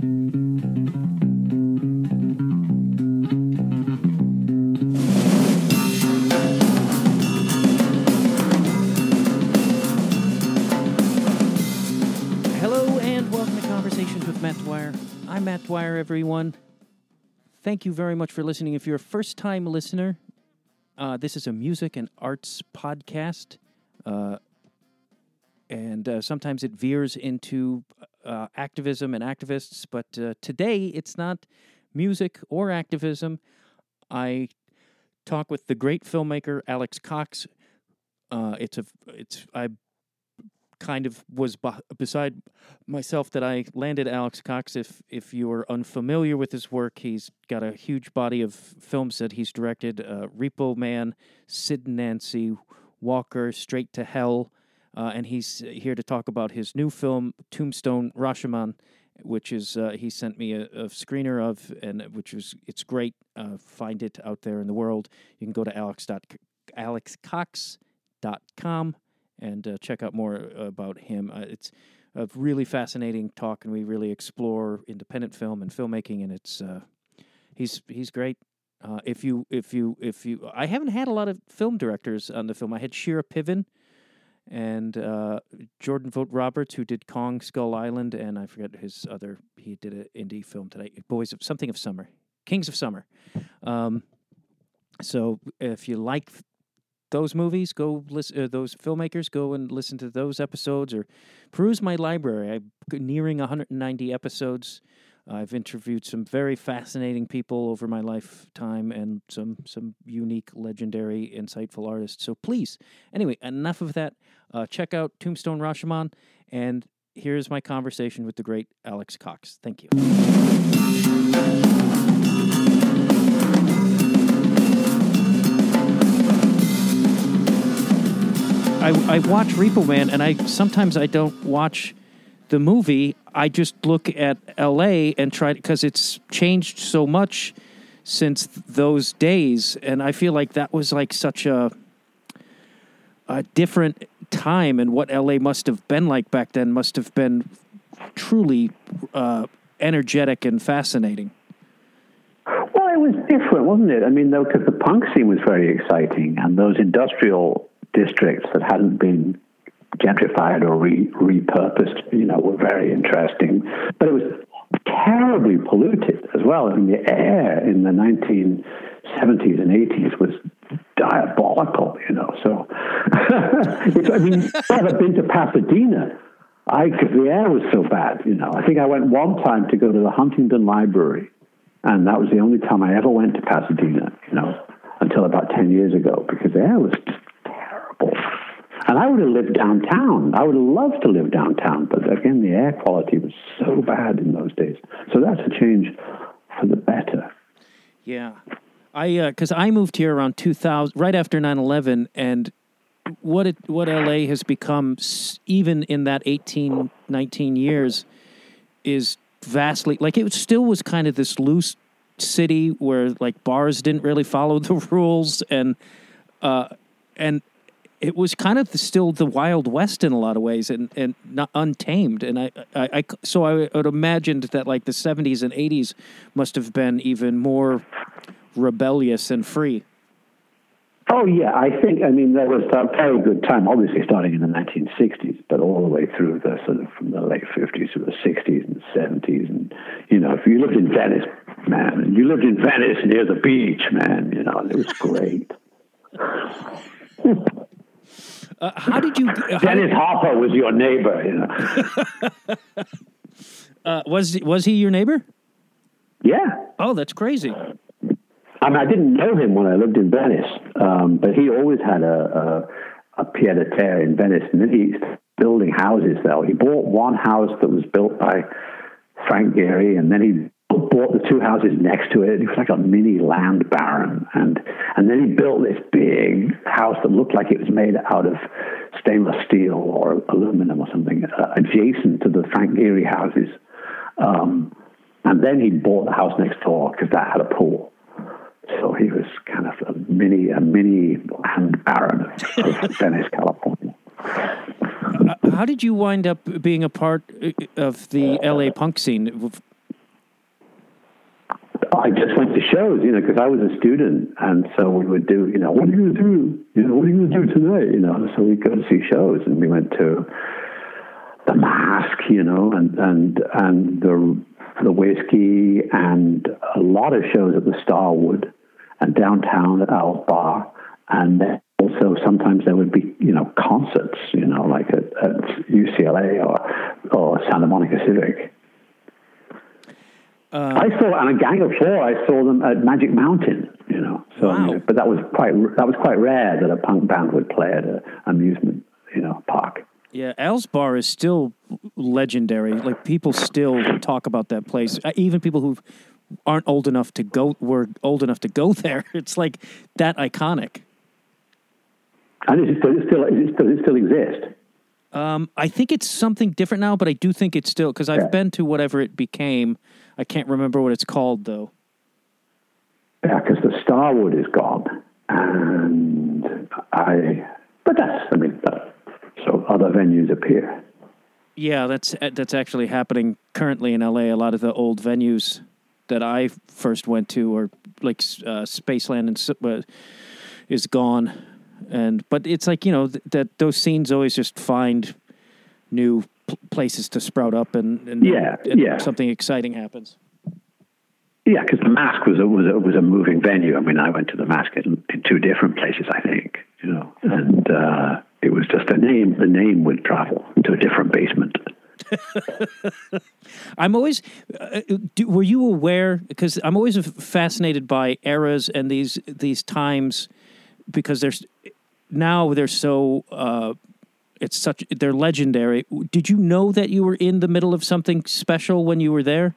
Hello and welcome to Conversations with Matt Dwyer. I'm Matt Dwyer, everyone. Thank you very much for listening. If you're a first time listener, uh, this is a music and arts podcast. Uh, and uh, sometimes it veers into uh, activism and activists, but uh, today it's not music or activism. I talk with the great filmmaker Alex Cox. Uh, it's a it's I kind of was beside myself that I landed Alex Cox. If if you're unfamiliar with his work, he's got a huge body of films that he's directed: uh, Repo Man, Sid and Nancy, Walker, Straight to Hell, uh, and he's here to talk about his new film, Tombstone Rashomon, which is uh, he sent me a, a screener of, and which is it's great. Uh, find it out there in the world. You can go to alex dot alexcox.com and uh, check out more about him. Uh, it's a really fascinating talk, and we really explore independent film and filmmaking, and it's uh, he's he's great. If you if you if you, I haven't had a lot of film directors on the film. I had Shira Piven and uh, Jordan Vogt Roberts, who did Kong Skull Island, and I forget his other. He did an indie film today, Boys of something of Summer, Kings of Summer. Um, so if you like those movies, go listen. Uh, those filmmakers, go and listen to those episodes or peruse my library. I'm nearing 190 episodes. I've interviewed some very fascinating people over my lifetime and some some unique, legendary, insightful artists. So please, anyway, enough of that. Uh, check out Tombstone Rashomon, and here's my conversation with the great Alex Cox. Thank you. I, I watch Repo Man, and I sometimes I don't watch the movie. I just look at L.A. and try because it's changed so much since those days, and I feel like that was like such a a different time, and what L.A. must have been like back then must have been truly uh, energetic and fascinating. Well, it was different, wasn't it? I mean, though, because the punk scene was very exciting, and those industrial districts that hadn't been gentrified or re- repurposed, you know, were very interesting. But it was terribly polluted as well. I mean, the air in the 1970s and 80s was diabolical, you know. So, I mean, I've been to Pasadena. I, because the air was so bad, you know. I think I went one time to go to the Huntington Library, and that was the only time I ever went to Pasadena, you know, until about 10 years ago, because the air was just terrible. And I would have lived downtown. I would have loved to live downtown, but again, the air quality was so bad in those days. So that's a change for the better. Yeah. I because uh, I moved here around 2000 right after 9/11 and what it what LA has become even in that 18 19 years is vastly like it still was kind of this loose city where like bars didn't really follow the rules and uh and it was kind of still the Wild West in a lot of ways, and, and not untamed. And I, I, I, so I would imagined that like the seventies and eighties must have been even more rebellious and free. Oh yeah, I think I mean that was a very good time. Obviously, starting in the 1960s, but all the way through the sort of from the late 50s to the 60s and 70s, and you know, if you lived in Venice, man, and you lived in Venice near the beach, man, you know, it was great. Uh, how did you? Uh, Dennis did, Hopper was your neighbor. You know? uh, was was he your neighbor? Yeah. Oh, that's crazy. I mean, I didn't know him when I lived in Venice, um, but he always had a, a, a pied a terre in Venice, and then he's building houses there. He bought one house that was built by Frank Gehry, and then he bought the two houses next to it. He was like a mini land baron, and and then he built this big house that looked like it was made out of stainless steel or aluminum or something, uh, adjacent to the Frank Gehry houses. Um, and then he bought the house next door because that had a pool. So he was kind of a mini a mini land baron of, of Venice, California. Uh, how did you wind up being a part uh, of the LA punk scene? I just went to shows, you know, because I was a student, and so we would do, you know, what are you going to do? You know, what are you going to do tonight? You know, so we'd go to see shows, and we went to the Masque, you know, and and and the the Whisky, and a lot of shows at the Starwood, and downtown at Al's Bar, and also sometimes there would be, you know, concerts, you know, like at, at UCLA or or Santa Monica Civic. Uh, I saw on a gang of four. I saw them at Magic Mountain. You know, so wow. but that was quite that was quite rare that a punk band would play at an amusement you know park. Yeah, Al's Bar is still legendary. Like people still talk about that place. Uh, even people who aren't old enough to go were old enough to go there. It's like that iconic. And is it still, it still, is it still, does it still exist? Um, I think it's something different now, but I do think it's still because I've yeah. been to whatever it became. I can't remember what it's called though. Yeah, because the Starwood is gone, and I. But that's I mean, that, so other venues appear. Yeah, that's that's actually happening currently in LA. A lot of the old venues that I first went to, or like uh, Spaceland, and uh, is gone. And but it's like you know th- that those scenes always just find new places to sprout up, and, and yeah, and yeah, something exciting happens. Yeah, because the Masque was a, was a, was a moving venue. I mean, I went to the Masque in, in two different places, I think, you know, and uh, it was just a name. The name would travel to a different basement. I'm always. Uh, do, were you aware? Because I'm always fascinated by eras and these these times, because there's now they're so. Uh, it's such they're legendary. Did you know that you were in the middle of something special when you were there?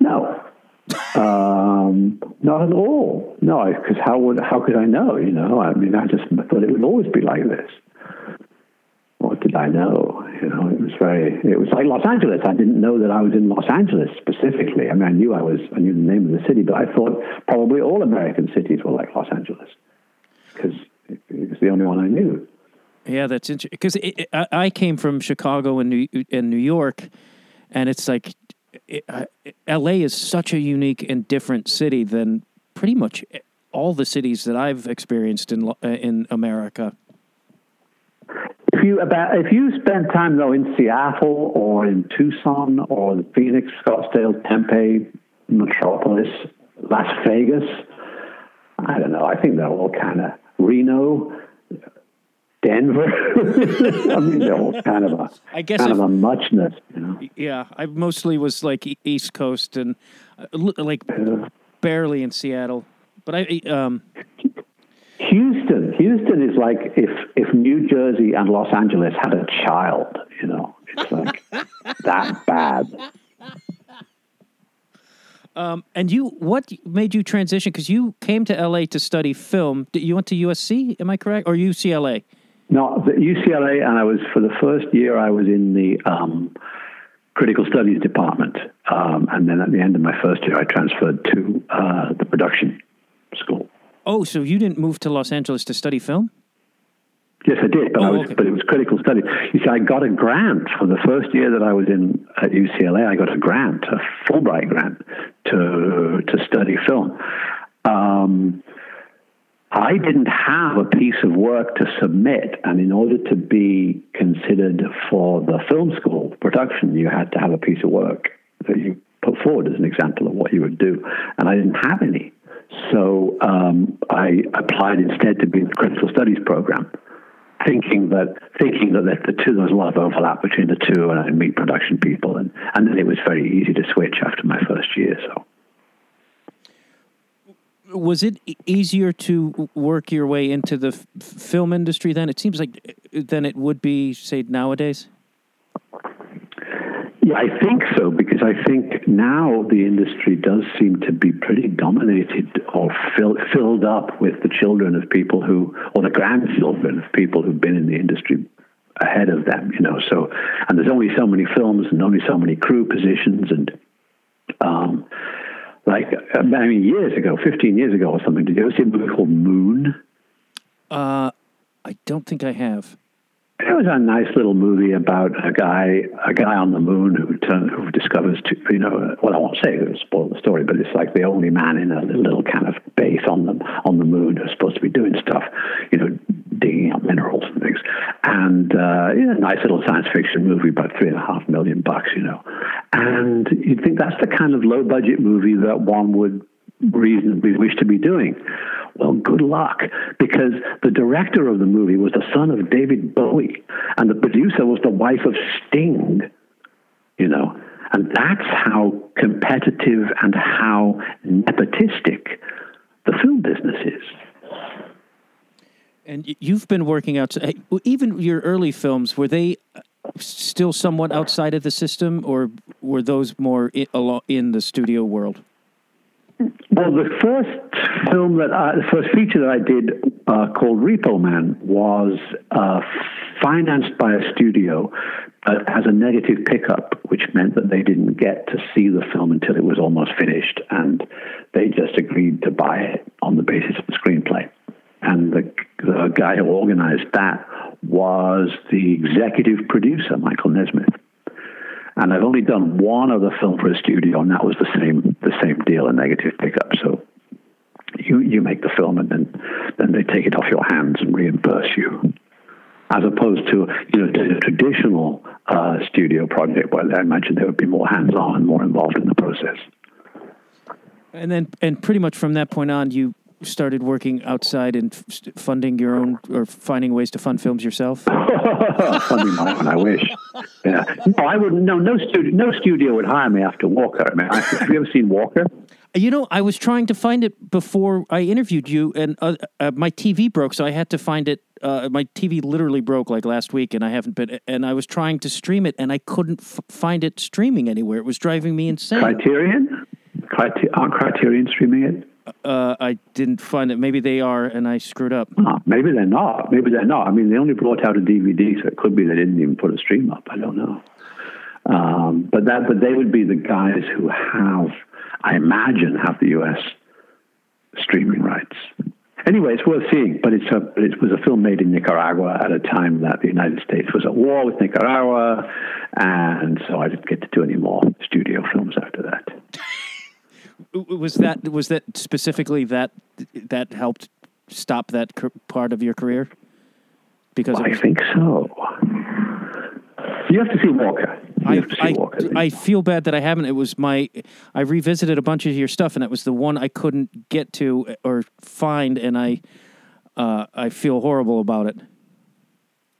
No, um, not at all. No, because how would how could I know? You know, I mean, I just thought it would always be like this. What did I know? You know, it was very. It was like Los Angeles. I didn't know that I was in Los Angeles specifically. I mean, I knew I was. I knew the name of the city, but I thought probably all American cities were like Los Angeles because it, it was the only one I knew. Yeah, that's interesting. Because I came from Chicago and New, and New York, and it's like it, uh, LA is such a unique and different city than pretty much all the cities that I've experienced in uh, in America. If you about if you spend time though in Seattle or in Tucson or the Phoenix, Scottsdale, Tempe, Metropolis, Las Vegas, I don't know. I think they're all kind of Reno. Denver. I mean, they're all kind of a I guess kind if, of a muchness, you know. Yeah, I mostly was like East Coast and uh, like uh, barely in Seattle, but I um. Houston, Houston is like if if New Jersey and Los Angeles had a child, you know, it's like that bad. Um, and you, what made you transition? Because you came to LA to study film. You went to USC, am I correct, or UCLA? No, the UCLA, and I was for the first year I was in the um, critical studies department, um, and then at the end of my first year I transferred to uh, the production school. Oh, so you didn't move to Los Angeles to study film? Yes, I did, but oh, I was, okay. but it was critical studies. You see, I got a grant for the first year that I was in at UCLA. I got a grant, a Fulbright grant, to to study film. Um, I didn't have a piece of work to submit, and in order to be considered for the film school production, you had to have a piece of work that you put forward as an example of what you would do, and I didn't have any. So um, I applied instead to be in the critical studies program, thinking that thinking that the two there was a lot of overlap between the two, and I'd meet production people, and and then it was very easy to switch after my first year. So was it easier to work your way into the f- film industry then? It seems like uh, than it would be, say, nowadays. Yeah, I think so because I think now the industry does seem to be pretty dominated or fill, filled up with the children of people who, or the grandchildren of people who've been in the industry ahead of them. You know, so and there's only so many films and only so many crew positions and. Um, like I mean, years ago, fifteen years ago or something. Did you ever see a movie called Moon? Uh, I don't think I have. It was a nice little movie about a guy, a guy on the moon who turn, who discovers, you know, well, I won't say it, spoil the story, but it's like the only man in a little kind of base on the on the moon who's supposed to be doing stuff, you know, digging up minerals and things. And uh, know, nice little science fiction movie, about three and a half million bucks, you know. And you'd think that's the kind of low budget movie that one would reasonably wish to be doing. Well, good luck, because the director of the movie was the son of David Bowie, and the producer was the wife of Sting, you know. And that's how competitive and how nepotistic the film business is. And you've been working out, uh, even your early films, were they still somewhat outside of the system, or were those more in the studio world? Well, the first film that I, the first feature that I did uh, called Repo Man was uh, financed by a studio, but has a negative pickup, which meant that they didn't get to see the film until it was almost finished, and they just agreed to buy it on the basis of the screenplay. And the, the guy who organized that was the executive producer, Michael Nesmith. And I've only done one other film for a studio, and that was the same the same deal, a negative pickup. So you you make the film, and then then they take it off your hands and reimburse you, as opposed to you know the traditional uh, studio project where I imagine they would be more hands on more involved in the process. And then, and pretty much from that point on, you started working outside and f- funding your own or finding ways to fund films yourself? funding my own, I wish. Yeah. No, I would. No, no studio. No studio would hire me after Walker. I mean, I, have you ever seen Walker? You know, I was trying to find it before I interviewed you, and uh, uh, my TV broke, so I had to find it. Uh, my TV literally broke like last week, and I haven't been. And I was trying to stream it, and I couldn't f- find it streaming anywhere. It was driving me insane. Criterion, Criter- aren't Criterion streaming it? Uh, I didn't find it. Maybe they are, and I screwed up. Oh, maybe they're not. Maybe they're not. I mean, they only brought out a DVD, so it could be they didn't even put a stream up. I don't know. Um, but that, but they would be the guys who have, I imagine, have the U.S. streaming rights. Anyway, it's worth seeing. But it's a, it was a film made in Nicaragua at a time that the United States was at war with Nicaragua, and so I didn't get to do any more studio films after that was that was that specifically that that helped stop that part of your career? Because I think so. You have to see Walker. I, I, I feel bad that I haven't. It was my I revisited a bunch of your stuff, and it was the one I couldn't get to or find, and I uh, I feel horrible about it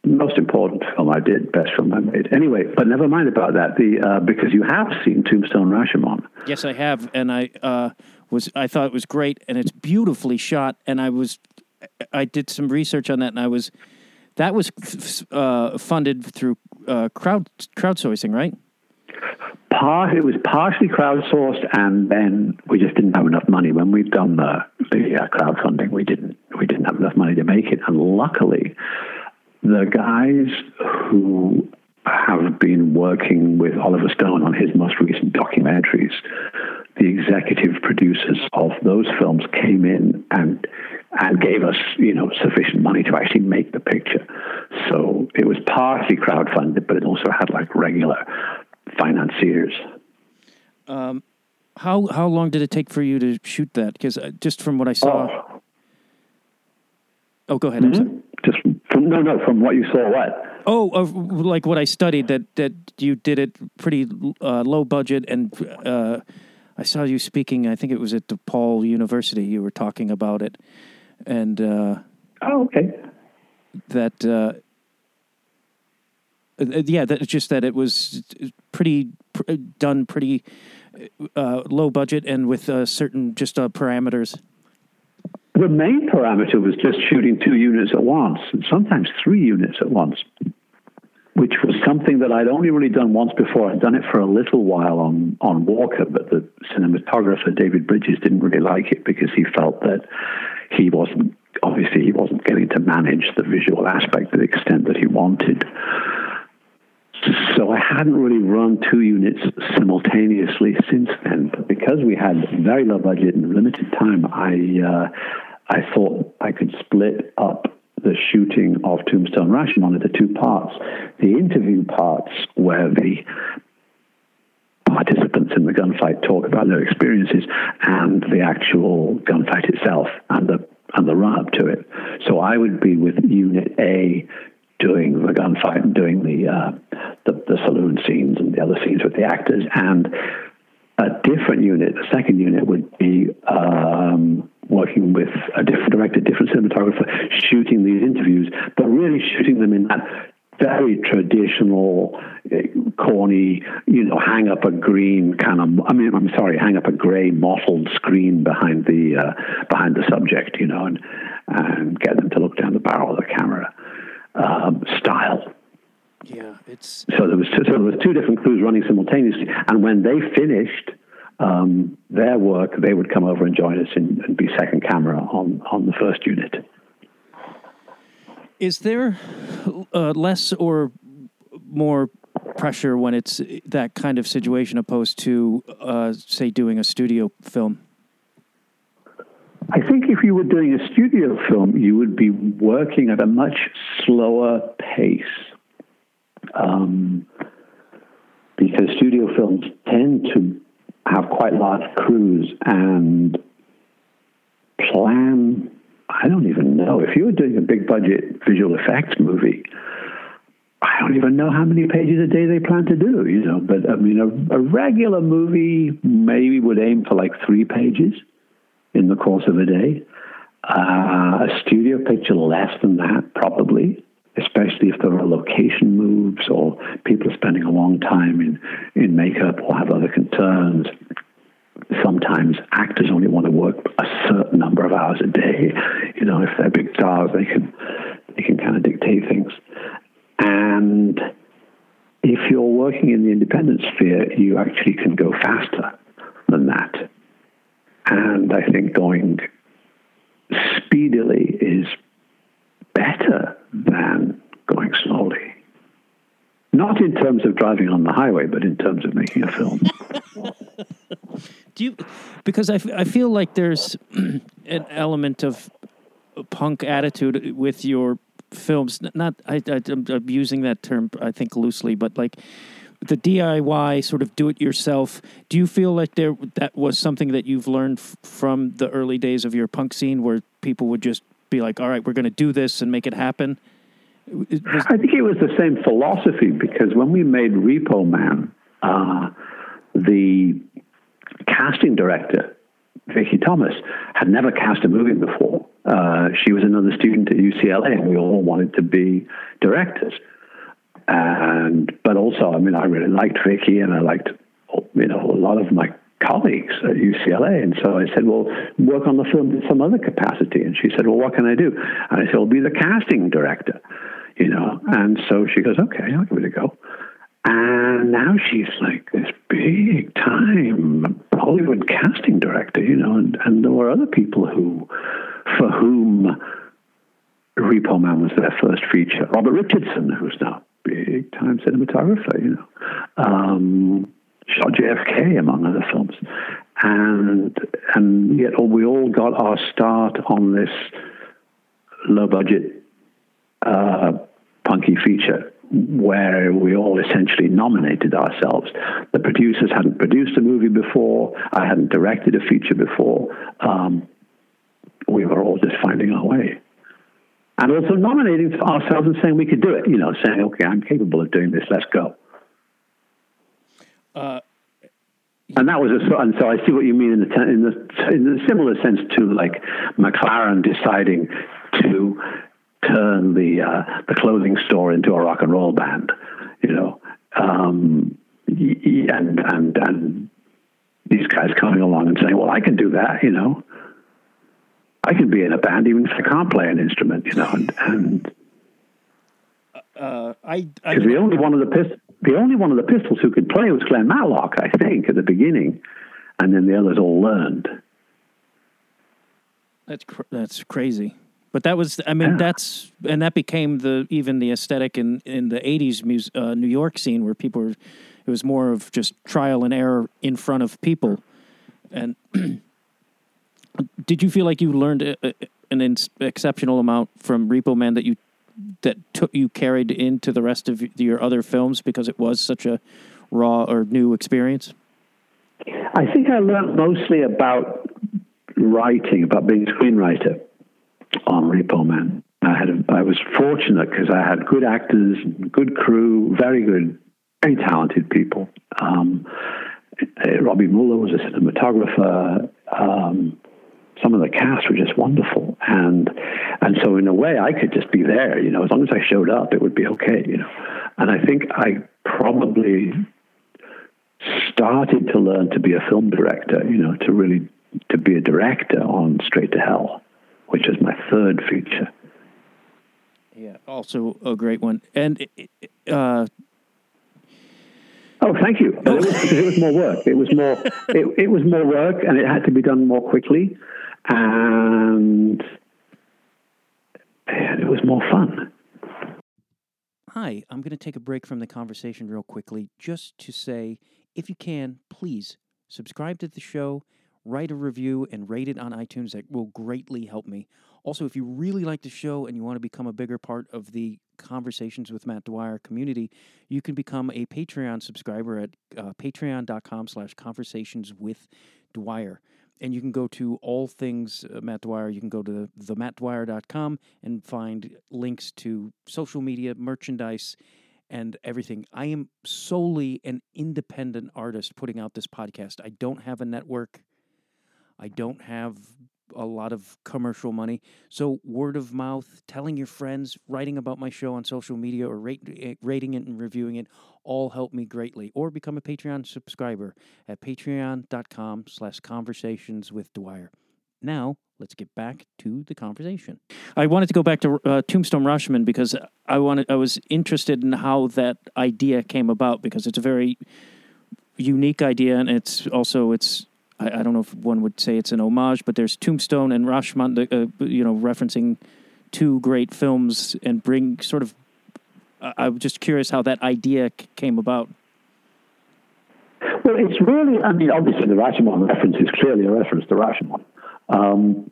most important film I did, best film I made. Anyway, but never mind about that. The uh, because you have seen Tombstone Rashomon. Yes, I have, and I uh, was I thought it was great, and it's beautifully shot. And I was I did some research on that, and I was that was uh, funded through uh, crowd crowdsourcing, right? Part it was partially crowdsourced, and then we just didn't have enough money when we've done the the uh, crowdfunding. We didn't we didn't have enough money to make it, and luckily the guys who have been working with Oliver Stone on his most recent documentaries, the executive producers of those films came in and and gave us, you know, sufficient money to actually make the picture. So it was partly crowdfunded, but it also had like regular financiers. Um, how how long did it take for you to shoot that? Because uh, just from what I saw. Oh, oh go ahead. Mm-hmm. Just from, no, no, from what you saw, what? Oh, uh, like what I studied that that you did it pretty uh, low budget, and uh, I saw you speaking. I think it was at DePaul University. You were talking about it, and uh, oh, okay. That uh, uh, yeah, that just that it was pretty pr- done pretty low budget and with certain just parameters the main parameter was just shooting two units at once, and sometimes three units at once, which was something that I'd only really done once before. I'd done it for a little while on, on Walker, but the cinematographer, David Bridges, didn't really like it because he felt that he wasn't, obviously, he wasn't getting to manage the visual aspect to the extent that he wanted. So I hadn't really run two units simultaneously since then. But because we had very low budget and limited time, I uh, I thought I could split up the shooting of Tombstone Rashomon into two parts. The interview parts, where the participants in the gunfight talk about their experiences, and the actual gunfight itself and the and the run up to it. So I would be with Unit A doing the gunfight and doing the, uh, the saloon scenes and the other scenes with the actors, and a different unit, the second unit, would be um, working with a different director, different cinematographer, shooting these interviews, but really shooting them in that very traditional, eh, corny, you know, hang up a green kind of. I mean, I'm sorry, hang up a grey mottled screen behind the uh, behind the subject, you know, and and get them to look down the barrel of the camera um, style. Yeah, it's so there was two, so there was two different crews running simultaneously, and when they finished um, their work, they would come over and join us and, and be second camera on on the first unit. Is there uh, less or more pressure when it's that kind of situation opposed to, uh, say, doing a studio film? I think if you were doing a studio film, you would be working at a much slower pace. Um, because studio films tend to have quite large crews and plan I don't even know. If you were doing a big budget visual effects movie, I don't even know how many pages a day they plan to do, you know. But I mean, a, a regular movie maybe would aim for like three pages in the course of a day. Uh, a studio picture less than that, probably, especially if there are location moves or people are spending a long time in, in makeup or have other concerns sometimes actors only want to work a certain number of hours a day. You know, if they're big stars, they can they can kind of dictate things. And if you're working in the independent sphere, you actually can go faster than that. And I think going speedily is better than going slowly. Not in terms of driving on the highway, but in terms of making a film. Do you? Because I, f- I feel like there's an element of punk attitude with your films. Not I, I I'm using that term I think loosely, but like the DIY sort of do it yourself. Do you feel like there that was something that you've learned f- from the early days of your punk scene, where people would just be like, "All right, we're going to do this and make it happen." Was- I think it was the same philosophy because when we made Repo Man, uh, the casting director, Vicky Thomas, had never cast a movie before. Uh, she was another student at UCLA, and we all wanted to be directors. And but also, I mean, I really liked Vicky, and I liked you know a lot of my colleagues at UCLA. And so I said, well, work on the film in some other capacity. And she said, well, what can I do? And I said, well, be the casting director, you know. And so she goes, okay, I'll give it a go. And now she's like this big time Hollywood casting director, you know, and, and there were other people who, for whom Repo Man was their first feature. Robert Richardson, who's now big time cinematographer, you know, um, shot JFK among other films, and and yet we all got our start on this low budget uh, punky feature where we all essentially nominated ourselves. The producers hadn't produced a movie before. I hadn't directed a feature before. Um, we were all just finding our way. And also nominating ourselves and saying we could do it, you know, saying, okay, I'm capable of doing this, let's go. Uh, and that was a, and so I see what you mean in the, in the in the similar sense to like McLaren deciding to turn the uh, the clothing store into a rock and roll band, you know, um, and and and these guys coming along and saying, "Well, I can do that," you know. I can be in a band even if I can't play an instrument, you know, and, and uh, I, I the only one of the pist- the only one of the Pistols who could play was Glenn Matlock, I think, at the beginning, and then the others all learned. That's cr- that's crazy. But that was, I mean, yeah. that's and that became the even the aesthetic in in the '80s mus- uh, New York scene where people were. It was more of just trial and error in front of people. And did you feel like you learned a, an ins- exceptional amount from Repo Man that you that took you carried into the rest of your other films because it was such a raw or new experience? I think I learned mostly about writing, about being a screenwriter on Repo Man. I had I was fortunate because I had good actors, good crew, very good, very talented people. Um, Robby Müller was a cinematographer. Um, some of the cast were just wonderful, and and so in a way, I could just be there. You know, as long as I showed up, it would be okay. You know, and I think I probably started to learn to be a film director. You know, to really to be a director on Straight to Hell, which is my third feature. Yeah, also a great one, and. Uh, Oh, thank you. It was, it was, more work. It was more. It, it, was more work, and it had to be done more quickly, and, and it was more fun. Hi, I'm going to take a break from the conversation real quickly, just to say, if you can, please subscribe to the show, write a review, and rate it on iTunes. That will greatly help me. Also, if you really like the show and you want to become a bigger part of the Conversations with Matt Dwyer community, you can become a Patreon subscriber at uh, patreon.com slash conversations with Dwyer. And you can go to all things uh, Matt Dwyer. You can go to the, themattdwyer.com and find links to social media, merchandise, and everything. I am solely an independent artist putting out this podcast. I don't have a network. I don't have a lot of commercial money. So word of mouth, telling your friends, writing about my show on social media, or rate, eh, rating it and reviewing it, all help me greatly. Or become a Patreon subscriber at patreon.com slash conversations with Dwyer. Now, let's get back to the conversation. I wanted to go back to uh, Tombstone Rashomon because I wanted I was interested in how that idea came about because it's a very unique idea and it's also it's I, I, don't know if one would say it's an homage, but there's Tombstone and Rashomon, uh, you know, referencing two great films and bring sort of. I'm just curious how that idea c- came about. Well, it's really, I mean, obviously the Rashomon reference is clearly a reference to Rashomon. Um,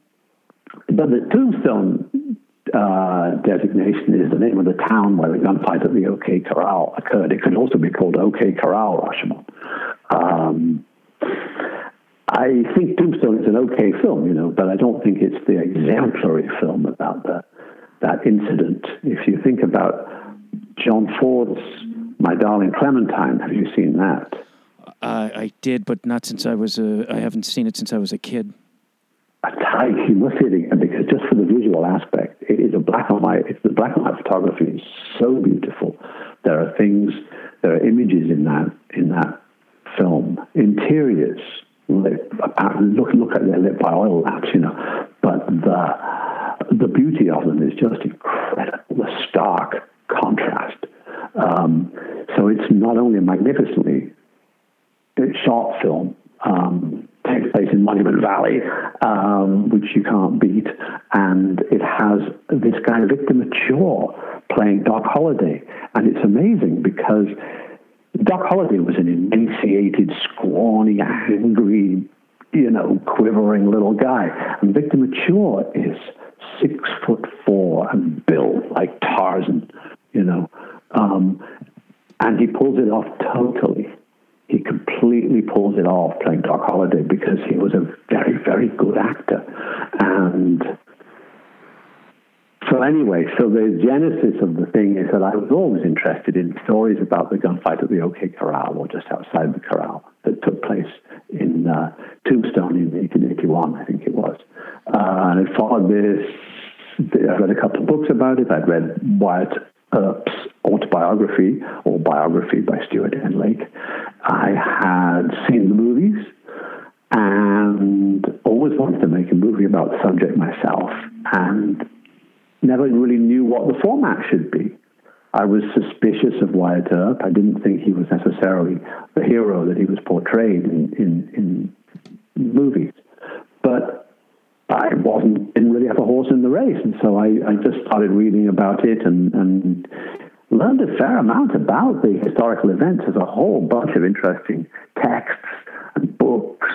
but the Tombstone uh, designation is the name of the town where the gunfight at the OK Corral occurred. It could also be called OK Corral Rashomon. Um, I think Tombstone is an okay film, you know, but I don't think it's the exemplary film about the, that incident. If you think about John Ford's My Darling Clementine, have you seen that? Uh, I did, but not since I was a. I haven't seen it since I was a kid. A tight, you must see it because just for the visual aspect, it is a black and white. It's the black and white photography is so beautiful. There are things, there are images in that in that film, interiors look look at they're lit by oil lamps, you know. But the the beauty of them is just incredible. The stark contrast. Um, so it's not only a magnificently shot film. Um, takes place in Monument Valley, um, which you can't beat, and it has this guy Victor Mature playing Doc Holliday, and it's amazing because Doc Holliday was an emaciated, scrawny, angry, you know, quivering little guy. And Victor Mature is six foot four and built like Tarzan, you know. Um, and he pulls it off totally. He completely pulls it off playing Doc Holliday because he was a very, very good actor. And so anyway, so the genesis of the thing is that I was always interested in stories about the gunfight at the OK Corral, or just outside the corral, that took place in uh, Tombstone in 1881, I think it was. Uh, and I followed this. I read a couple of books about it. I'd read Wyatt Earp's autobiography, or biography by Stuart N. Lake. I had seen the movies and always wanted to make a movie about the subject myself. And never really knew what the format should be. I was suspicious of Wyatt Earp. I didn't think he was necessarily the hero that he was portrayed in, in, in movies. But I wasn't didn't really have a horse in the race, and so I, I just started reading about it and, and learned a fair amount about the historical events There's a whole bunch of interesting texts and books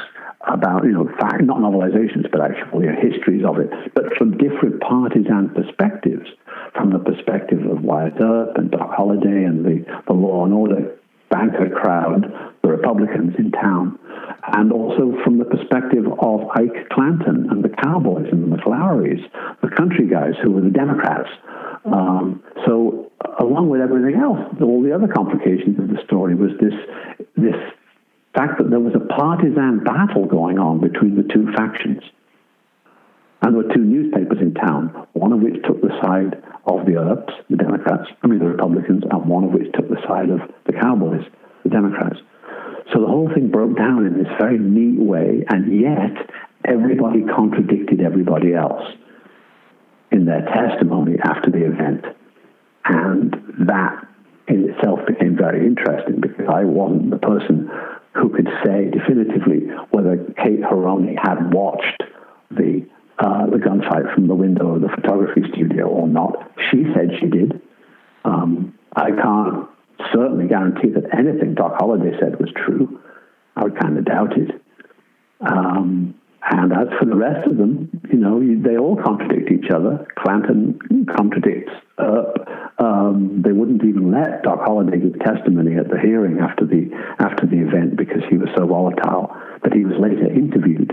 about, you know, fact, not novelizations, but actual you know, histories of it, but from different partisan perspectives, from the perspective of Wyatt Earp and Doc Holliday and the, the law and order banker crowd, the Republicans in town, and also from the perspective of Ike Clanton and the Cowboys and the McLaurys, the country guys who were the Democrats. Um, so, along with everything else, all the other complications of the story was this this that there was a partisan battle going on between the two factions. And there were two newspapers in town, one of which took the side of the Earps, the Democrats, I mean the Republicans, and one of which took the side of the Cowboys, the Democrats. So the whole thing broke down in this very neat way, and yet everybody contradicted everybody else in their testimony after the event. And that in itself became very interesting because I wasn't the person who could say definitively whether Kate Haroney had watched the uh, the gunfight from the window of the photography studio or not. She said she did. Um, I can't certainly guarantee that anything Doc Holliday said was true. I would kind of doubt it. Um, and as for the rest of them, you know, they all contradict each other. Clanton contradicts Earp. Um, they wouldn't even let Doc Holliday give testimony at the hearing after the after the event because he was so volatile. But he was later interviewed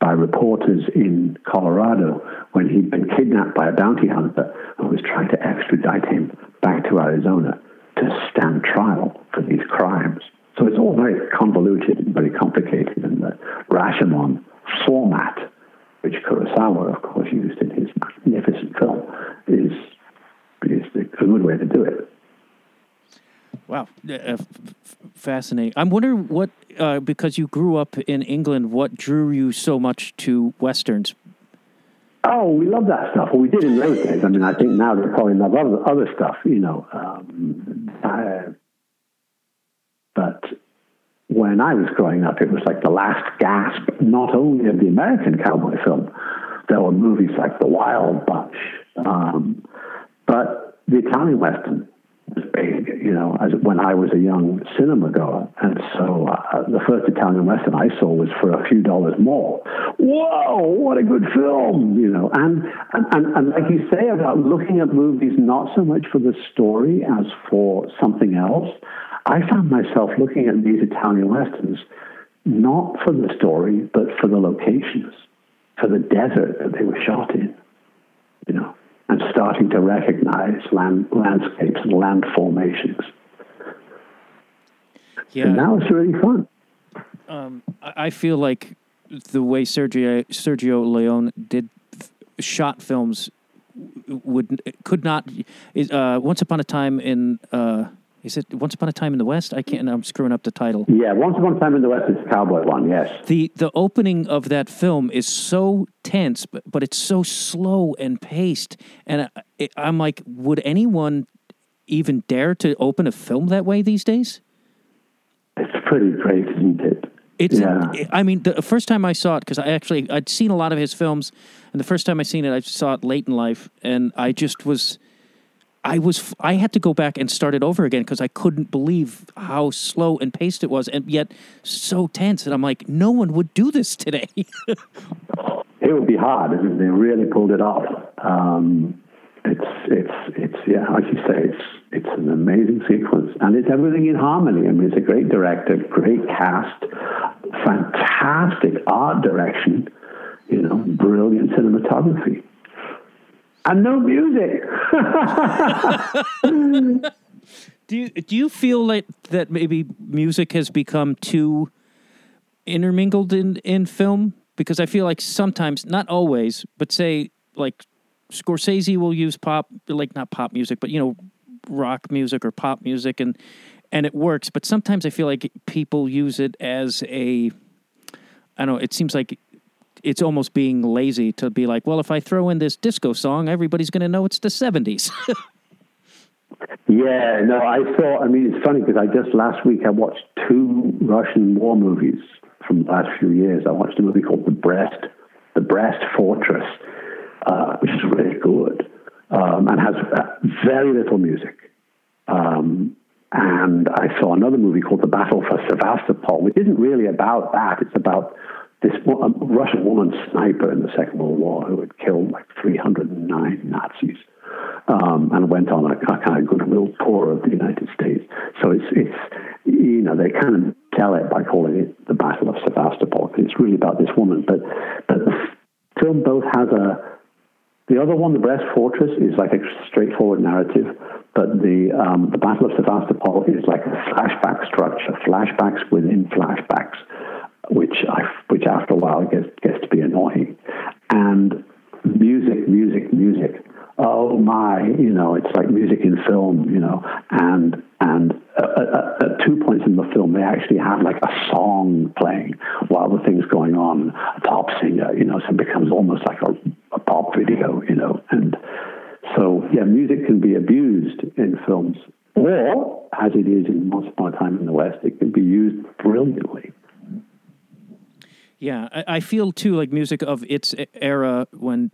by reporters in Colorado when he'd been kidnapped by a bounty hunter who was trying to extradite him back to Arizona to stand trial for these crimes. So it's all very convoluted and very complicated, and the Rashomon format, which Kurosawa, of course, used in his magnificent film, is, is a good way to do it. Wow, uh, f- fascinating. I'm wondering what, uh, because you grew up in England, what drew you so much to westerns? Oh, we love that stuff. Well, we did in those days. I mean, I think now they're probably love other, other stuff, you know. Um, I, but when I was growing up, it was like the last gasp, not only of the American cowboy film, there were movies like The Wild Bunch, um, but the Italian Western was big, you know, as when I was a young cinema goer. And so uh, the first Italian Western I saw was for a few dollars more. Whoa, what a good film, you know. And, and, and, and like you say about looking at movies not so much for the story as for something else, I found myself looking at these Italian westerns not for the story, but for the locations, for the desert that they were shot in, you know, and starting to recognize land, landscapes and land formations. Yeah, and that was really fun. Um, I feel like the way Sergio Sergio Leone did shot films would could not. Uh, Once upon a time in. Uh, is it Once Upon a Time in the West? I can't. I'm screwing up the title. Yeah, Once Upon a Time in the West is the cowboy one. Yes. The the opening of that film is so tense, but, but it's so slow and paced, and I, I'm like, would anyone even dare to open a film that way these days? It's pretty great, isn't it? It's. Yeah. I mean, the first time I saw it, because I actually I'd seen a lot of his films, and the first time I seen it, I saw it late in life, and I just was I was I had to go back and start it over again because I couldn't believe how slow and paced it was, and yet so tense. And I'm like, no one would do this today. it would be hard. They really pulled it off. Um, it's it's it's yeah, like you say, it's it's an amazing sequence, and it's everything in harmony. I mean, it's a great director, great cast, fantastic art direction. You know, brilliant cinematography and no music. do you do you feel like that maybe music has become too intermingled in in film? Because I feel like sometimes, not always, but say like Scorsese will use pop, like not pop music, but you know, rock music or pop music, and and it works. But sometimes I feel like people use it as a, I don't know. It seems like it's almost being lazy to be like, well, if I throw in this disco song, everybody's going to know it's the 70s. yeah, no, I saw, I mean, it's funny because I just last week I watched two Russian war movies from the last few years. I watched a movie called The Brest, The Brest Fortress, uh, which is really good um, and has uh, very little music. Um, and I saw another movie called The Battle for Sevastopol, which isn't really about that. It's about this um, Russian woman sniper in the Second World War who had killed like 309 Nazis um, and went on a, a, kind of goodwill tour of the United States. So it's it's you know they kind of tell it by calling it the Battle of Sevastopol. It's really about this woman, but but the film both has a the other one, the Brest Fortress, is like a straightforward narrative, but the um, the Battle of Sevastopol is like a flashback structure, flashbacks within flashbacks, which I, which after a while gets gets to be annoying, and music, music, music. Oh my, you know, it's like music in film, you know, and and at, two points in the film, they actually have like a song playing while the thing's going on, a pop singer, you know, so it becomes almost like a, a pop video, you know, and so yeah, music can be abused in films, or as it is in Once Upon a Time in the West, it can be used brilliantly. Yeah, I, I feel too like music of its era when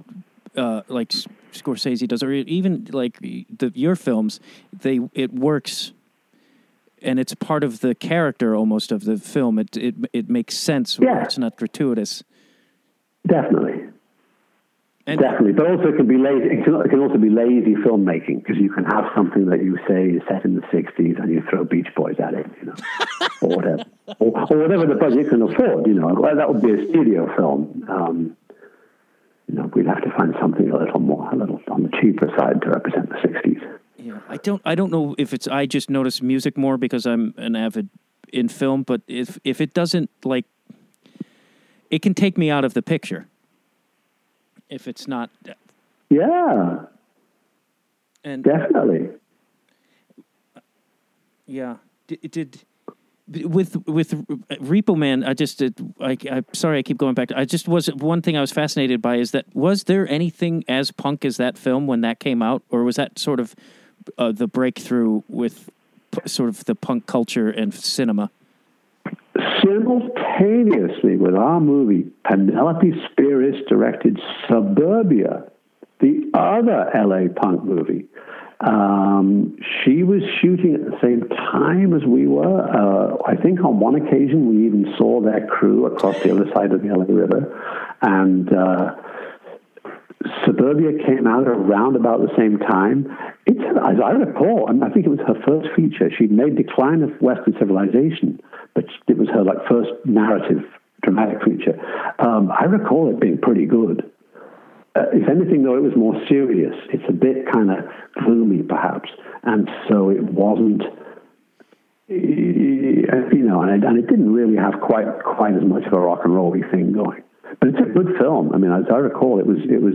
uh, like Scorsese does, or even like the your films, they it works, and it's part of the character almost of the film. It it it makes sense. Yeah. it's not gratuitous. Definitely. And Definitely, but also it can be lazy. It can, it can also be lazy filmmaking because you can have something that you say is set in the '60s and you throw Beach Boys at it, you know, or whatever, or, or, whatever the budget can afford. You know, well, that would be a studio film. Um, you know, we'd have to find something a little more, a little on the cheaper side to represent the '60s. Yeah, I don't, I don't know if it's I just notice music more because I'm an avid in film, but if if it doesn't like, it can take me out of the picture. If it's not, yeah, and definitely, yeah. Did, did with with Repo Man, I just did. I, I sorry I keep going back. To, I just was one thing I was fascinated by is that was there anything as punk as that film when that came out, or was that sort of uh, the breakthrough with p- sort of the punk culture and cinema? Simultaneously with our movie, Penelope Spheeris directed Suburbia, the other LA punk movie. Um, she was shooting at the same time as we were. Uh, I think on one occasion we even saw their crew across the other side of the LA River. And uh, Suburbia came out around about the same time. It's, as I recall, I think it was her first feature. She'd made Decline of Western Civilization, but it was her like first narrative dramatic feature. Um, I recall it being pretty good. Uh, if anything, though, it was more serious. It's a bit kind of gloomy, perhaps, and so it wasn't. You know, and it, and it didn't really have quite quite as much of a rock and rolly thing going. But it's a good film. I mean, as I recall, it was it was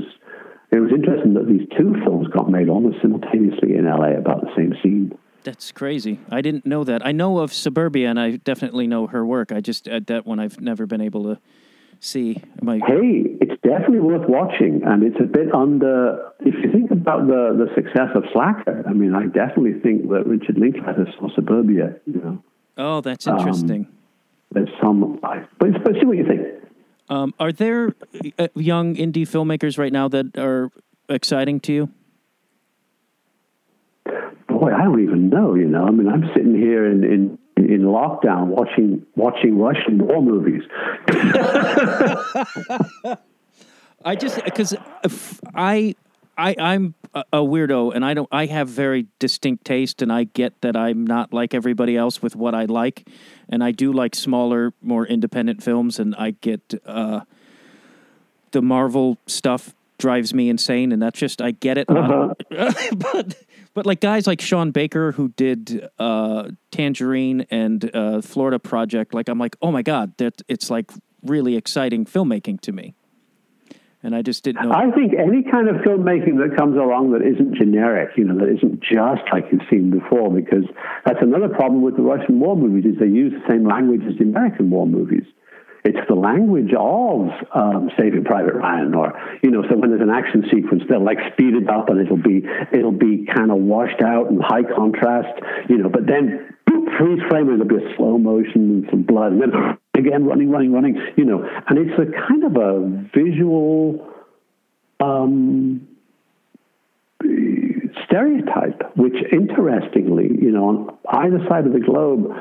it was interesting that these two films got made almost simultaneously in LA about the same scene. That's crazy. I didn't know that. I know of Suburbia, and I definitely know her work. I just uh, that one I've never been able to see. I... Hey, it's definitely worth watching, and it's a bit under. If you think about the the success of Slacker, I mean, I definitely think that Richard Linklater saw Suburbia. You know. Oh, that's interesting. Um, there's some, but, but see what you think. Um, are there uh, young indie filmmakers right now that are exciting to you? Boy, I don't even know. You know, I mean, I'm sitting here in, in in lockdown watching watching Russian war movies. I just because I I I'm a weirdo and I don't I have very distinct taste and I get that I'm not like everybody else with what I like and I do like smaller more independent films and I get uh, the Marvel stuff drives me insane and that's just I get it uh-huh. but but like guys like Sean Baker who did uh, Tangerine and uh, Florida Project, like I'm like, oh my god, that it's like really exciting filmmaking to me. And I just didn't know. I think any kind of filmmaking that comes along that isn't generic, you know, that isn't just like you've seen before, because that's another problem with the Russian war movies is they use the same language as the American war movies. It's the language of um, Saving Private Ryan, or you know, so when there's an action sequence, they'll like speed it up, and it'll be it'll be kind of washed out and high contrast, you know. But then freeze frame, there'll be a slow motion and some blood, and then again running, running, running, you know. And it's a kind of a visual um, stereotype, which interestingly, you know, on either side of the globe.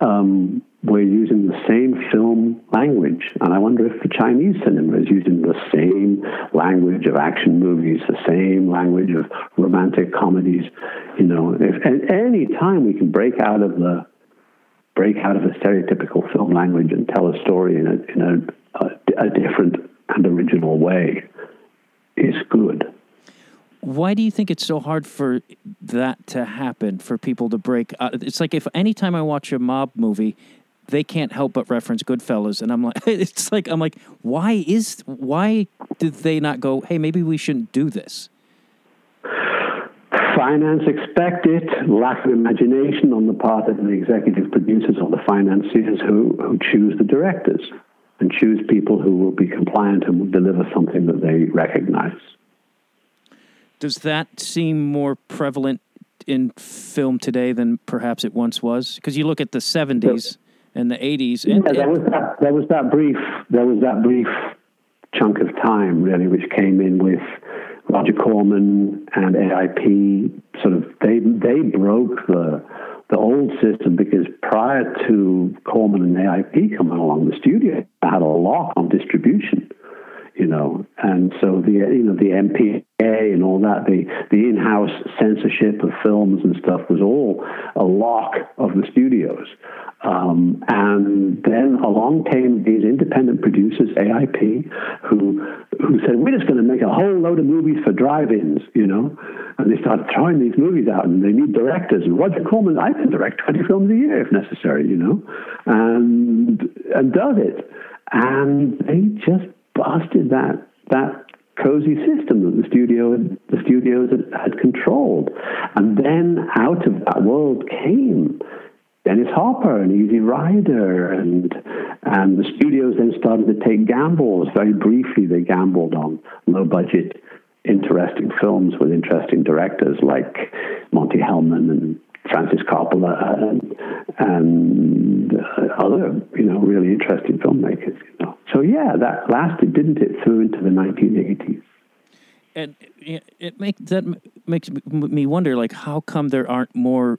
Um, we're using the same film language. And I wonder if the Chinese cinema is using the same language of action movies, the same language of romantic comedies. You know, if at any time we can break out of the break out of the stereotypical film language and tell a story in a in a, a, a different and original way is good. Why do you think it's so hard for that to happen? For people to break? Uh, it's like if anytime I watch a mob movie, they can't help but reference Goodfellas, and I'm like, it's like I'm like, why is why did they not go? Hey, maybe we shouldn't do this. Finance expect it, lack of imagination on the part of the executive producers or the financiers who, who choose the directors and choose people who will be compliant and will deliver something that they recognize. Does that seem more prevalent in film today than perhaps it once was? Because you look at the 70s and the 80s. And, yeah, there was, that, there was that brief, there was that brief chunk of time really, which came in with Roger Corman and AIP. Sort of, they they broke the the old system because prior to Corman and AIP coming along, the studio had a lock on distribution you know, and so the you know the MPA and all that, the the in-house censorship of films and stuff was all a lock of the studios. Um, and then along came these independent producers, AIP, who who said we're just going to make a whole load of movies for drive-ins, you know, and they started throwing these movies out, and they need directors. And Roger Corman, I can direct twenty films a year if necessary, you know, and and does it, and they just busted that that cozy system that the studio the studios had, had controlled. And then out of that world came Dennis Hopper and Easy Rider, and and the studios then started to take gambles. Very briefly, they gambled on low budget, interesting films with interesting directors like Monte Hellman and Francis Coppola and, and other you know really interesting filmmakers. You know, so yeah, that lasted, didn't it, through into the 1980s. And it makes that makes me wonder, like, how come there aren't more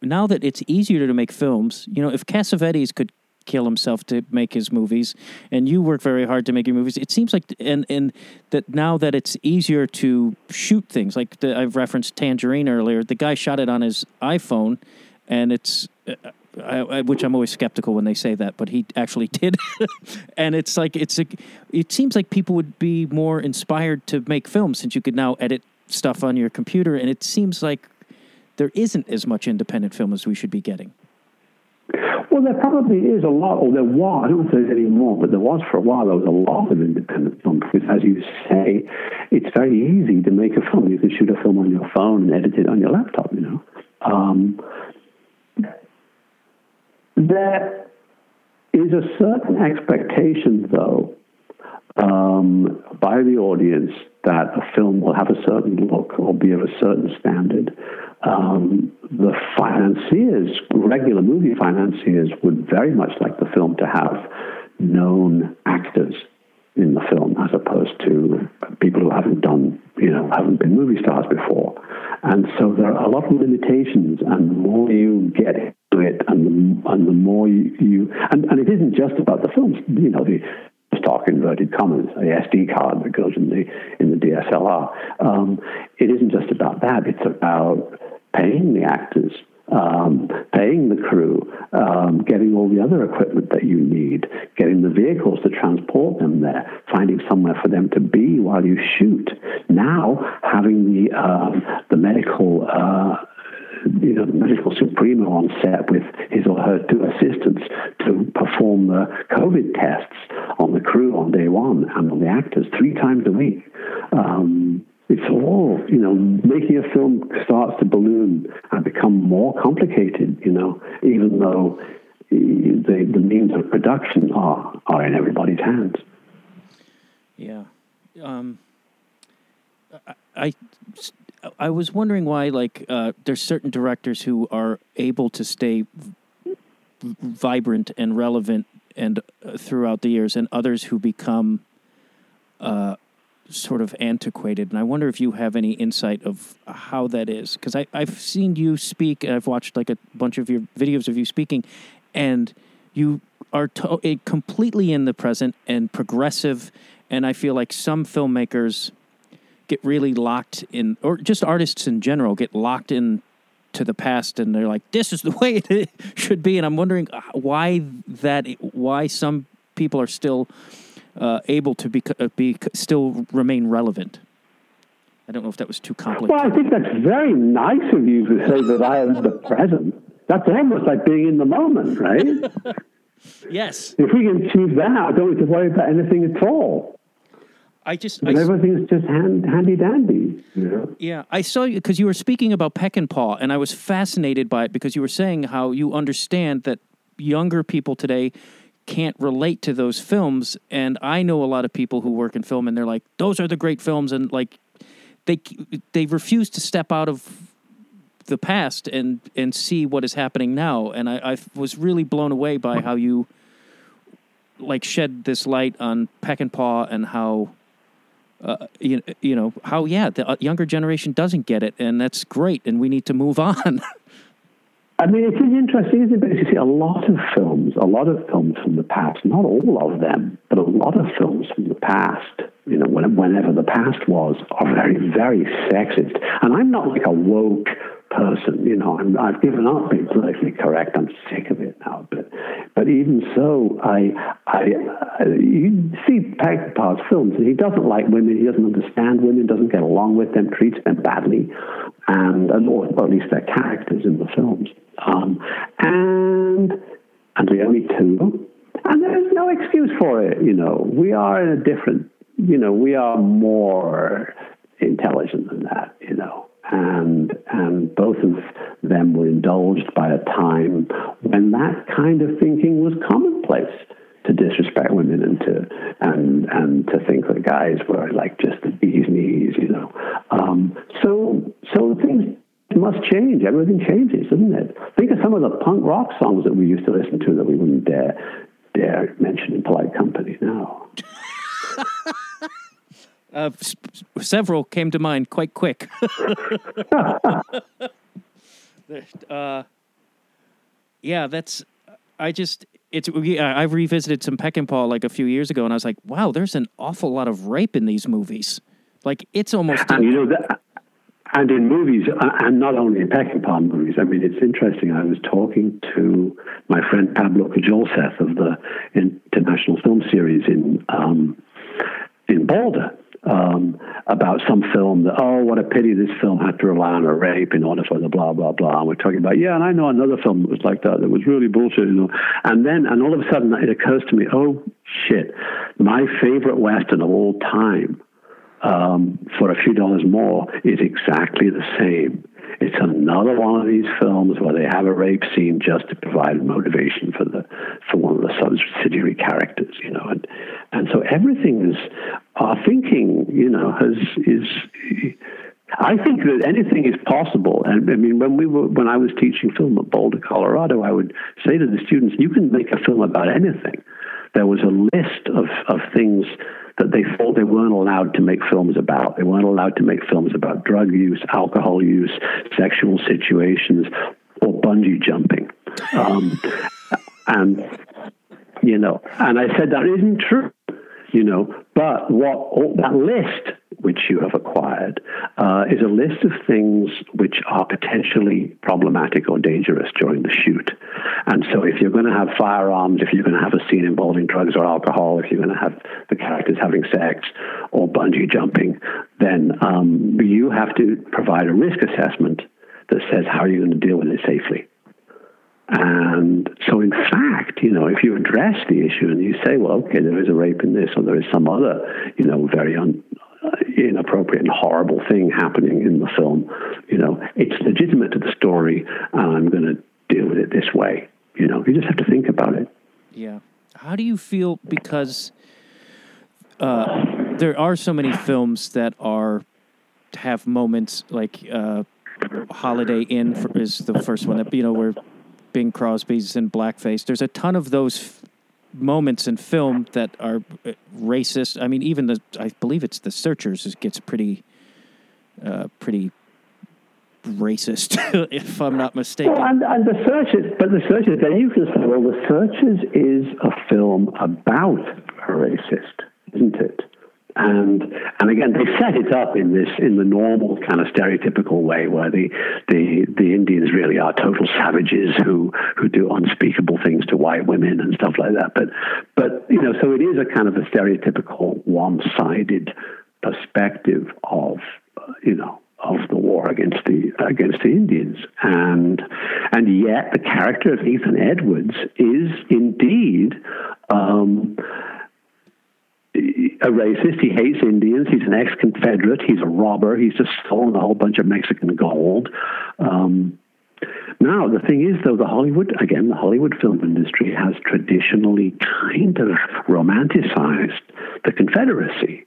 now that it's easier to make films? You know, if Cassavetes could kill himself to make his movies, and you work very hard to make your movies. It seems like, and and that now that it's easier to shoot things, like the, I've referenced Tangerine earlier. The guy shot it on his iPhone, and it's. Uh, I, I, which I'm always skeptical when they say that, but he actually did, and it's like it's a, it seems like people would be more inspired to make films since you could now edit stuff on your computer, and it seems like there isn't as much independent film as we should be getting. Well, there probably is a lot, or there was, I don't know if there's any more, but there was for a while, there was a lot of independent film because, as you say, it's very easy to make a film. You can shoot a film on your phone and edit it on your laptop, you know. Um, there is a certain expectation, though, um, by the audience that a film will have a certain look or be of a certain standard um, the financiers, regular movie financiers, would very much like the film to have known actors in the film as opposed to people who haven't done, you know, haven't been movie stars before. And so there are a lot of limitations, and the more you get into it, and the, and the more you, you and, and it isn't just about the films, you know, the stock inverted commas, the SD card that goes in the in the DSLR. Um, it isn't just about that; it's about paying the actors, um, paying the crew, um, getting all the other equipment that you need, getting the vehicles to transport them there, finding somewhere for them to be while you shoot. Now having the uh, the medical. Uh, you know, the medical supremo on set with his or her two assistants to perform the COVID tests on the crew on day one and on the actors three times a week. Um, it's all, you know, making a film starts to balloon and become more complicated, you know, even though the, the means of production are, are in everybody's hands. Yeah. Um, I, I, I was wondering why, like, uh, there's certain directors who are able to stay vibrant and relevant and uh, throughout the years, and others who become uh, sort of antiquated. And I wonder if you have any insight of how that is. Because I've seen you speak, I've watched like a bunch of your videos of you speaking, and you are to- eh, completely in the present and progressive. And I feel like some filmmakers get really locked in, or just artists in general get locked in to the past, and they're like, "This is the way it should be." And I'm wondering uh, why that, why some people are still uh, able to be, uh, be still remain relevant. I don't know if that was too complicated. Well, I think that's very nice of you to say that I am the present. That's almost like being in the moment, right? yes. If we can achieve that, I don't need to worry about anything at all. I just, I, everything's just hand, handy dandy. You know? yeah, I saw you because you were speaking about Peckinpah, and I was fascinated by it because you were saying how you understand that younger people today can't relate to those films, and I know a lot of people who work in film, and they're like, "Those are the great films," and like they they refuse to step out of the past and and see what is happening now, and I, I was really blown away by how you like shed this light on Peckinpah and how uh, you, you know how yeah the uh, younger generation doesn't get it and that's great and we need to move on I mean, it is interesting, isn't it? Because you see a lot of films, a lot of films from the past, not all of them, but a lot of films from the past, you know, whenever the past was, are very, very sexist. And I'm not like a woke person, you know, I'm, I've given up being politically correct. I'm sick of it now. But, but even so, I, I, I you see Peckinpah's films, and he doesn't like women, he doesn't understand women, doesn't get along with them, treats them badly, and, or, or at least their characters in the films. Um, and and the only two, and there's no excuse for it. You know, we are in a different. You know, we are more intelligent than that. You know, and and both of them were indulged by a time when that kind of thinking was commonplace to disrespect women and to and and to think that guys were like just the bee's knees, you know. Um, so so things must change. Everything changes, doesn't it? Think of some of the punk rock songs that we used to listen to that we wouldn't dare dare mention in polite company now. uh, several came to mind quite quick uh, yeah that's i just it's yeah, i revisited some Peckinpah like a few years ago and i was like wow there's an awful lot of rape in these movies like it's almost And you know that, and in movies, uh, and not only in Peckinpah movies. I mean, it's interesting. I was talking to my friend Pablo Kjolseth of the International Film Series in um, in Boulder um, about some film that oh, what a pity this film had to rely on a rape in order for the blah blah blah. And we're talking about yeah, and I know another film that was like that that was really bullshit, you know. And then and all of a sudden it occurs to me, oh shit, my favorite western of all time um, for a few dollars more is exactly the same. It's another one of these films where they have a rape scene just to provide motivation for the for one of the subsidiary characters, you know, and and so everything is our thinking, you know, has is. I think that anything is possible, and I mean, when we were when I was teaching film at Boulder, Colorado, I would say to the students, "You can make a film about anything." There was a list of of things that they thought they weren't allowed to make films about. They weren't allowed to make films about drug use, alcohol use, sexual situations, or bungee jumping. Um, and, you know, and I said, that isn't true, you know, but what all, that list which you have acquired uh, is a list of things which are potentially problematic or dangerous during the shoot. And so, if you're going to have firearms, if you're going to have a scene involving drugs or alcohol, if you're going to have the characters having sex or bungee jumping, then um, you have to provide a risk assessment that says how are you going to deal with it safely. And so, in fact, you know, if you address the issue and you say, well, okay, there is a rape in this, or there is some other, you know, very un, uh, inappropriate and horrible thing happening in the film, you know, it's legitimate to the story, and I'm going to deal with it this way. You know, you just have to think about it. Yeah. How do you feel because uh, there are so many films that are have moments like uh, Holiday Inn is the first one that you know where Bing Crosby's in blackface. There's a ton of those f- moments in film that are uh, racist. I mean, even the I believe it's the Searchers gets pretty, uh, pretty racist, if I'm not mistaken. Well, and, and the Searchers, but the Searchers, then you can say, well, the Searchers is a film about a racist, isn't it? And and again, they set it up in this in the normal kind of stereotypical way, where the the the Indians really are total savages who who do unspeakable things to white women and stuff like that. But but you know, so it is a kind of a stereotypical one sided perspective of you know of the war against the against the Indians, and and yet the character of Ethan Edwards is indeed um, a racist. He hates Indians. He's an ex-Confederate. He's a robber. He's just stolen a whole bunch of Mexican gold. Um, now, the thing is, though, the Hollywood, again, the Hollywood film industry has traditionally kind of romanticized the Confederacy.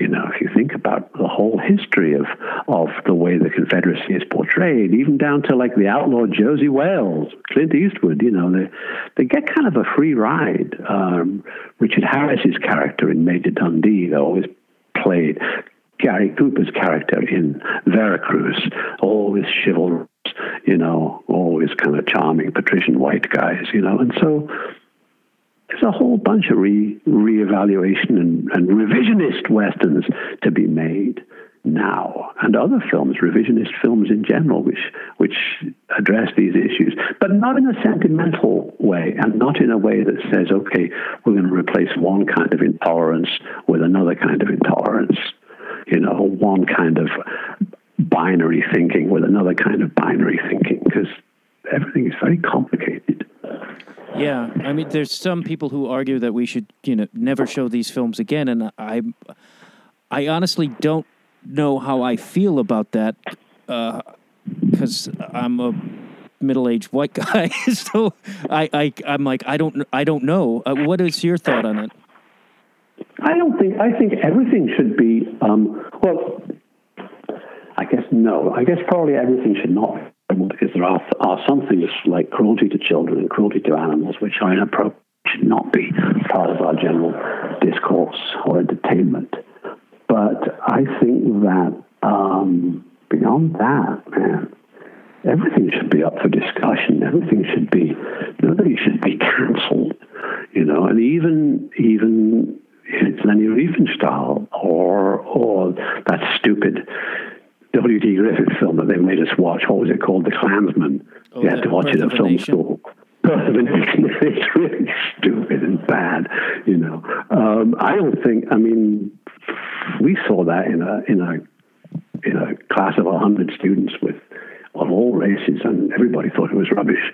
You know, if you think about the whole history of, of the way the Confederacy is portrayed, even down to like the outlaw Josey Wales, Clint Eastwood, you know, they, they get kind of a free ride. Um, Richard Harris's character in Major Dundee, they always played Gary Cooper's character in Vera Cruz, always chivalrous, you know, always kind of charming patrician white guys, you know, and so there's a whole bunch of re reevaluation and, and revisionist westerns to be made now, and other films, revisionist films in general, which which address these issues, but not in a sentimental way, and not in a way that says, okay, we're going to replace one kind of intolerance with another kind of intolerance. You know, one kind of binary thinking with another kind of binary thinking, because everything is very complicated. Yeah, I mean, there's some people who argue that we should, you know, never show these films again, and I, I honestly don't know how I feel about that, because uh, I'm a middle-aged white guy, so I, I, I'm like, I don't, I don't know. Uh, what is your thought on it? I don't think. I think everything should be. Um, well, I guess no. I guess probably everything should not because there are, are some things like cruelty to children and cruelty to animals which are inappropriate, should not be part of our general discourse or entertainment. But I think that um, beyond that, man, everything should be up for discussion. Everything should be, nobody should be cancelled, you know, and even, even it's Leni Riefenstahl or, or that stupid W.D. Griffith film that they made us watch. What was it called? The Clansman. Oh, you had to watch Birth it at film school. Birth of a Nation. It's really stupid and bad, you know. Um, I don't think. I mean, we saw that in a in a in a class of hundred students with of all races, and everybody thought it was rubbish.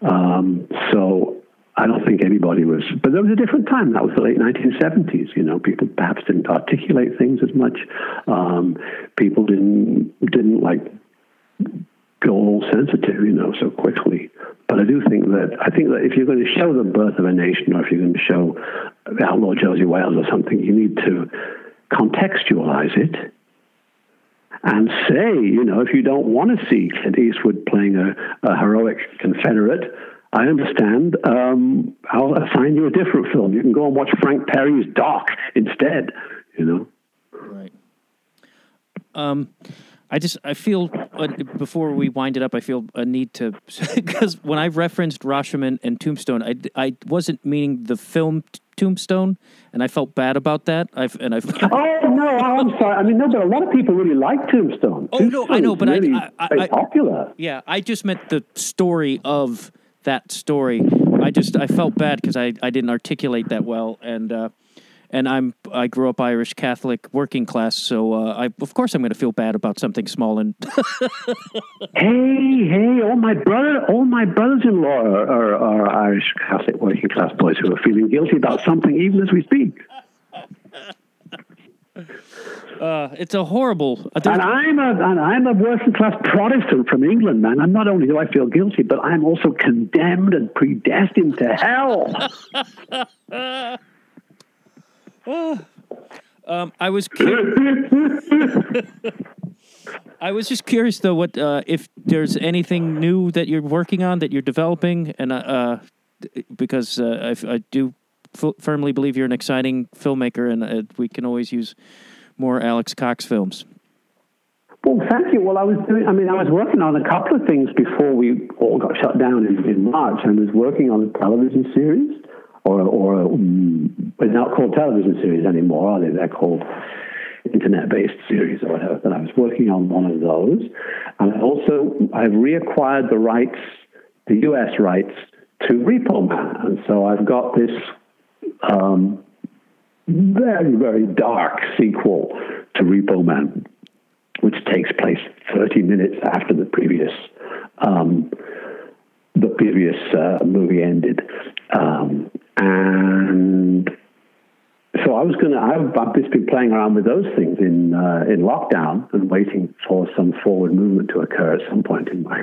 Um, so I don't think anybody was, but there was a different time. That was the late 1970s. You know, people perhaps didn't articulate things as much. Um, people didn't didn't like go all sensitive, you know, so quickly. But I do think that I think that if you're going to show the birth of a nation, or if you're going to show Outlaw Josey Wales or something, you need to contextualize it and say, you know, if you don't want to see Clint Eastwood playing a, a heroic Confederate I understand. Um, I'll assign you a different film. You can go and watch Frank Perry's Doc instead. You know. Right. Um, I just I feel uh, before we wind it up, I feel a need to because when I referenced Rashomon and Tombstone, I, I wasn't meaning the film Tombstone, and I felt bad about that. I've and I've. oh no, I'm sorry. I mean, no, but a lot of people really like Tombstone. Oh Tombstone no, I know, but really I, I, I, popular. Yeah, I just meant the story of that story. I just I felt bad because I, I didn't articulate that well, and uh, and I'm I grew up Irish Catholic working class, so uh, I of course I'm going to feel bad about something small and. hey, hey! All my brother, all my brothers-in-law are, are, are Irish Catholic working class boys who are feeling guilty about something, even as we speak. Uh, it's a horrible. And I'm a and I'm a working class Protestant from England, man. And not only do I feel guilty, but I'm also condemned and predestined to hell. um, I was. I was just curious though, what uh, if there's anything new that you're working on that you're developing, and uh, uh because uh, I, I, do f- firmly believe you're an exciting filmmaker, and uh, we can always use more Alex Cox films. Well, thank you. Well, I was doing, I mean, I was working on a couple of things before we all got shut down in, in March. I was working on a television series, or, or um, they're not called television series anymore, are they? They're called internet-based series or whatever. But I was working on one of those, and also I've reacquired the rights, the U.S. rights to Repo Man, and so I've got this um, very, very dark sequel to Repo Man, which takes place 30 minutes after the previous um, the previous uh, movie ended, um, and so I was going to. I've, just been playing around with those things in uh, in lockdown and waiting for some forward movement to occur at some point in my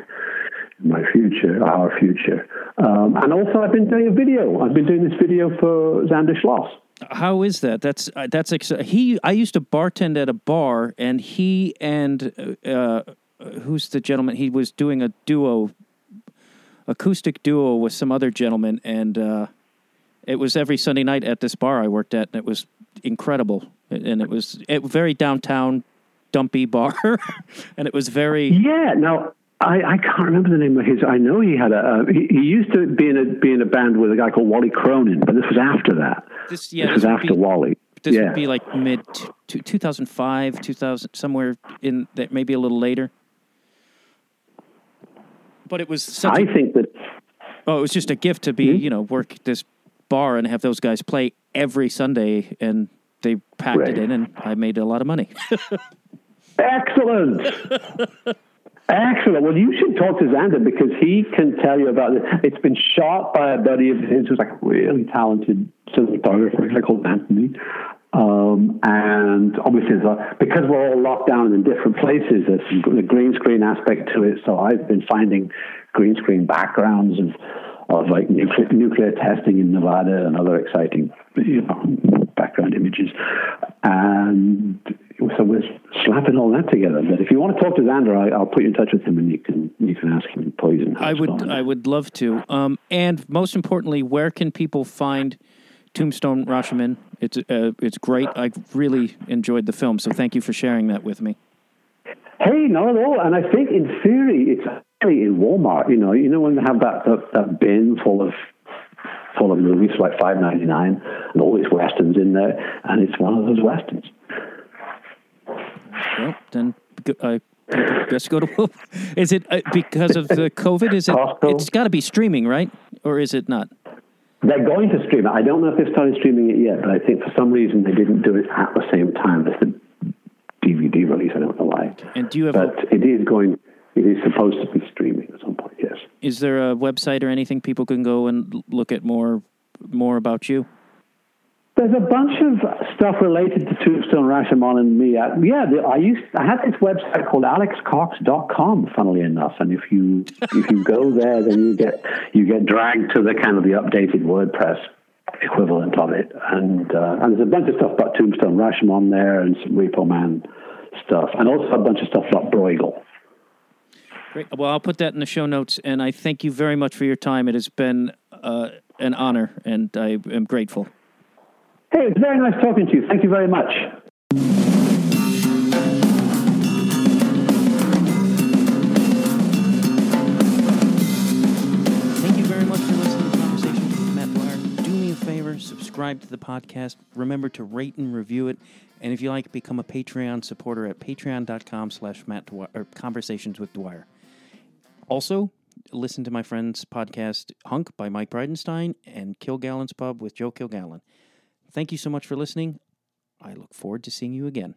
my future, our future. Um, and also, I've been doing a video. I've been doing this video for Zander Schloss. How is that? That's uh, that's ex- he. I used to bartend at a bar, and he and uh, uh, who's the gentleman? He was doing a duo, acoustic duo with some other gentleman, and uh, it was every Sunday night at this bar I worked at, and it was incredible. And it was it, very downtown, dumpy bar, and it was very yeah. Now I, I can't remember the name of his. I know he had a. Uh, he, he, used to be in a be in a band with a guy called Wally Cronin, but this was after that. This yeah, this, this was after be, Wally. This yeah. would be like mid t- 2005, 2000, somewhere in that, maybe a little later. But it was. Such I a, think that. Oh, it was just a gift to be, mm-hmm. you know, work this bar and have those guys play every Sunday, and they packed right. it in, and I made a lot of money. Excellent. Excellent. Well, you should talk to Zander because he can tell you about it. It's been shot by a buddy of his who's like a really talented cinematographer called Anthony. Um, and obviously, a, because we're all locked down in different places, there's a green screen aspect to it. So I've been finding green screen backgrounds of of like nuclear, nuclear testing in Nevada and other exciting you know, background images. And so we're slapping all that together. But if you want to talk to Zander, I, will put you in touch with him, and you can you can ask him Poison. I would I would love to. Um, and most importantly, where can people find Tombstone Rashomon? It's uh, it's great. I really enjoyed the film, so thank you for sharing that with me. Hey, not at all. And I think in theory, it's actually in Walmart. You know, you know when they have that that, that bin full of full of movies like five ninety nine, and all these westerns in there, and it's one of those westerns. Well, then I guess go to. Is it uh, because of the COVID? Is it? It's got to be streaming, right? Or is it not? They're going to stream it. I don't know if they've started streaming it yet, but I think for some reason they didn't do it at the same time as the DVD release. I don't know why. And do you have? But a, it is going. It is supposed to be streaming at some point. Yes. Is there a website or anything people can go and look at more more about you? There's a bunch of stuff related to Tombstone, Rashomon, and me. Uh, yeah, I used I had this website called alexcox.com. Funnily enough, and if you if you go there, then you get you get dragged to the kind of the updated WordPress equivalent of it. And uh, and there's a bunch of stuff about Tombstone, Rashomon there, and some Repo Man stuff, and also a bunch of stuff about Bruegel. Great. Well, I'll put that in the show notes, and I thank you very much for your time. It has been uh, an honor, and I am grateful. Hey, it's very nice talking to you. Thank you very much. Thank you very much for listening to Conversations with Matt Dwyer. Do me a favor, subscribe to the podcast. Remember to rate and review it. And if you like, become a Patreon supporter at patreon.com slash Matt Dwyer, or Conversations with Dwyer. Also, listen to my friend's podcast, Hunk by Mike Bridenstine, and Kilgallen's Pub with Joe Kilgallen. Thank you so much for listening. I look forward to seeing you again.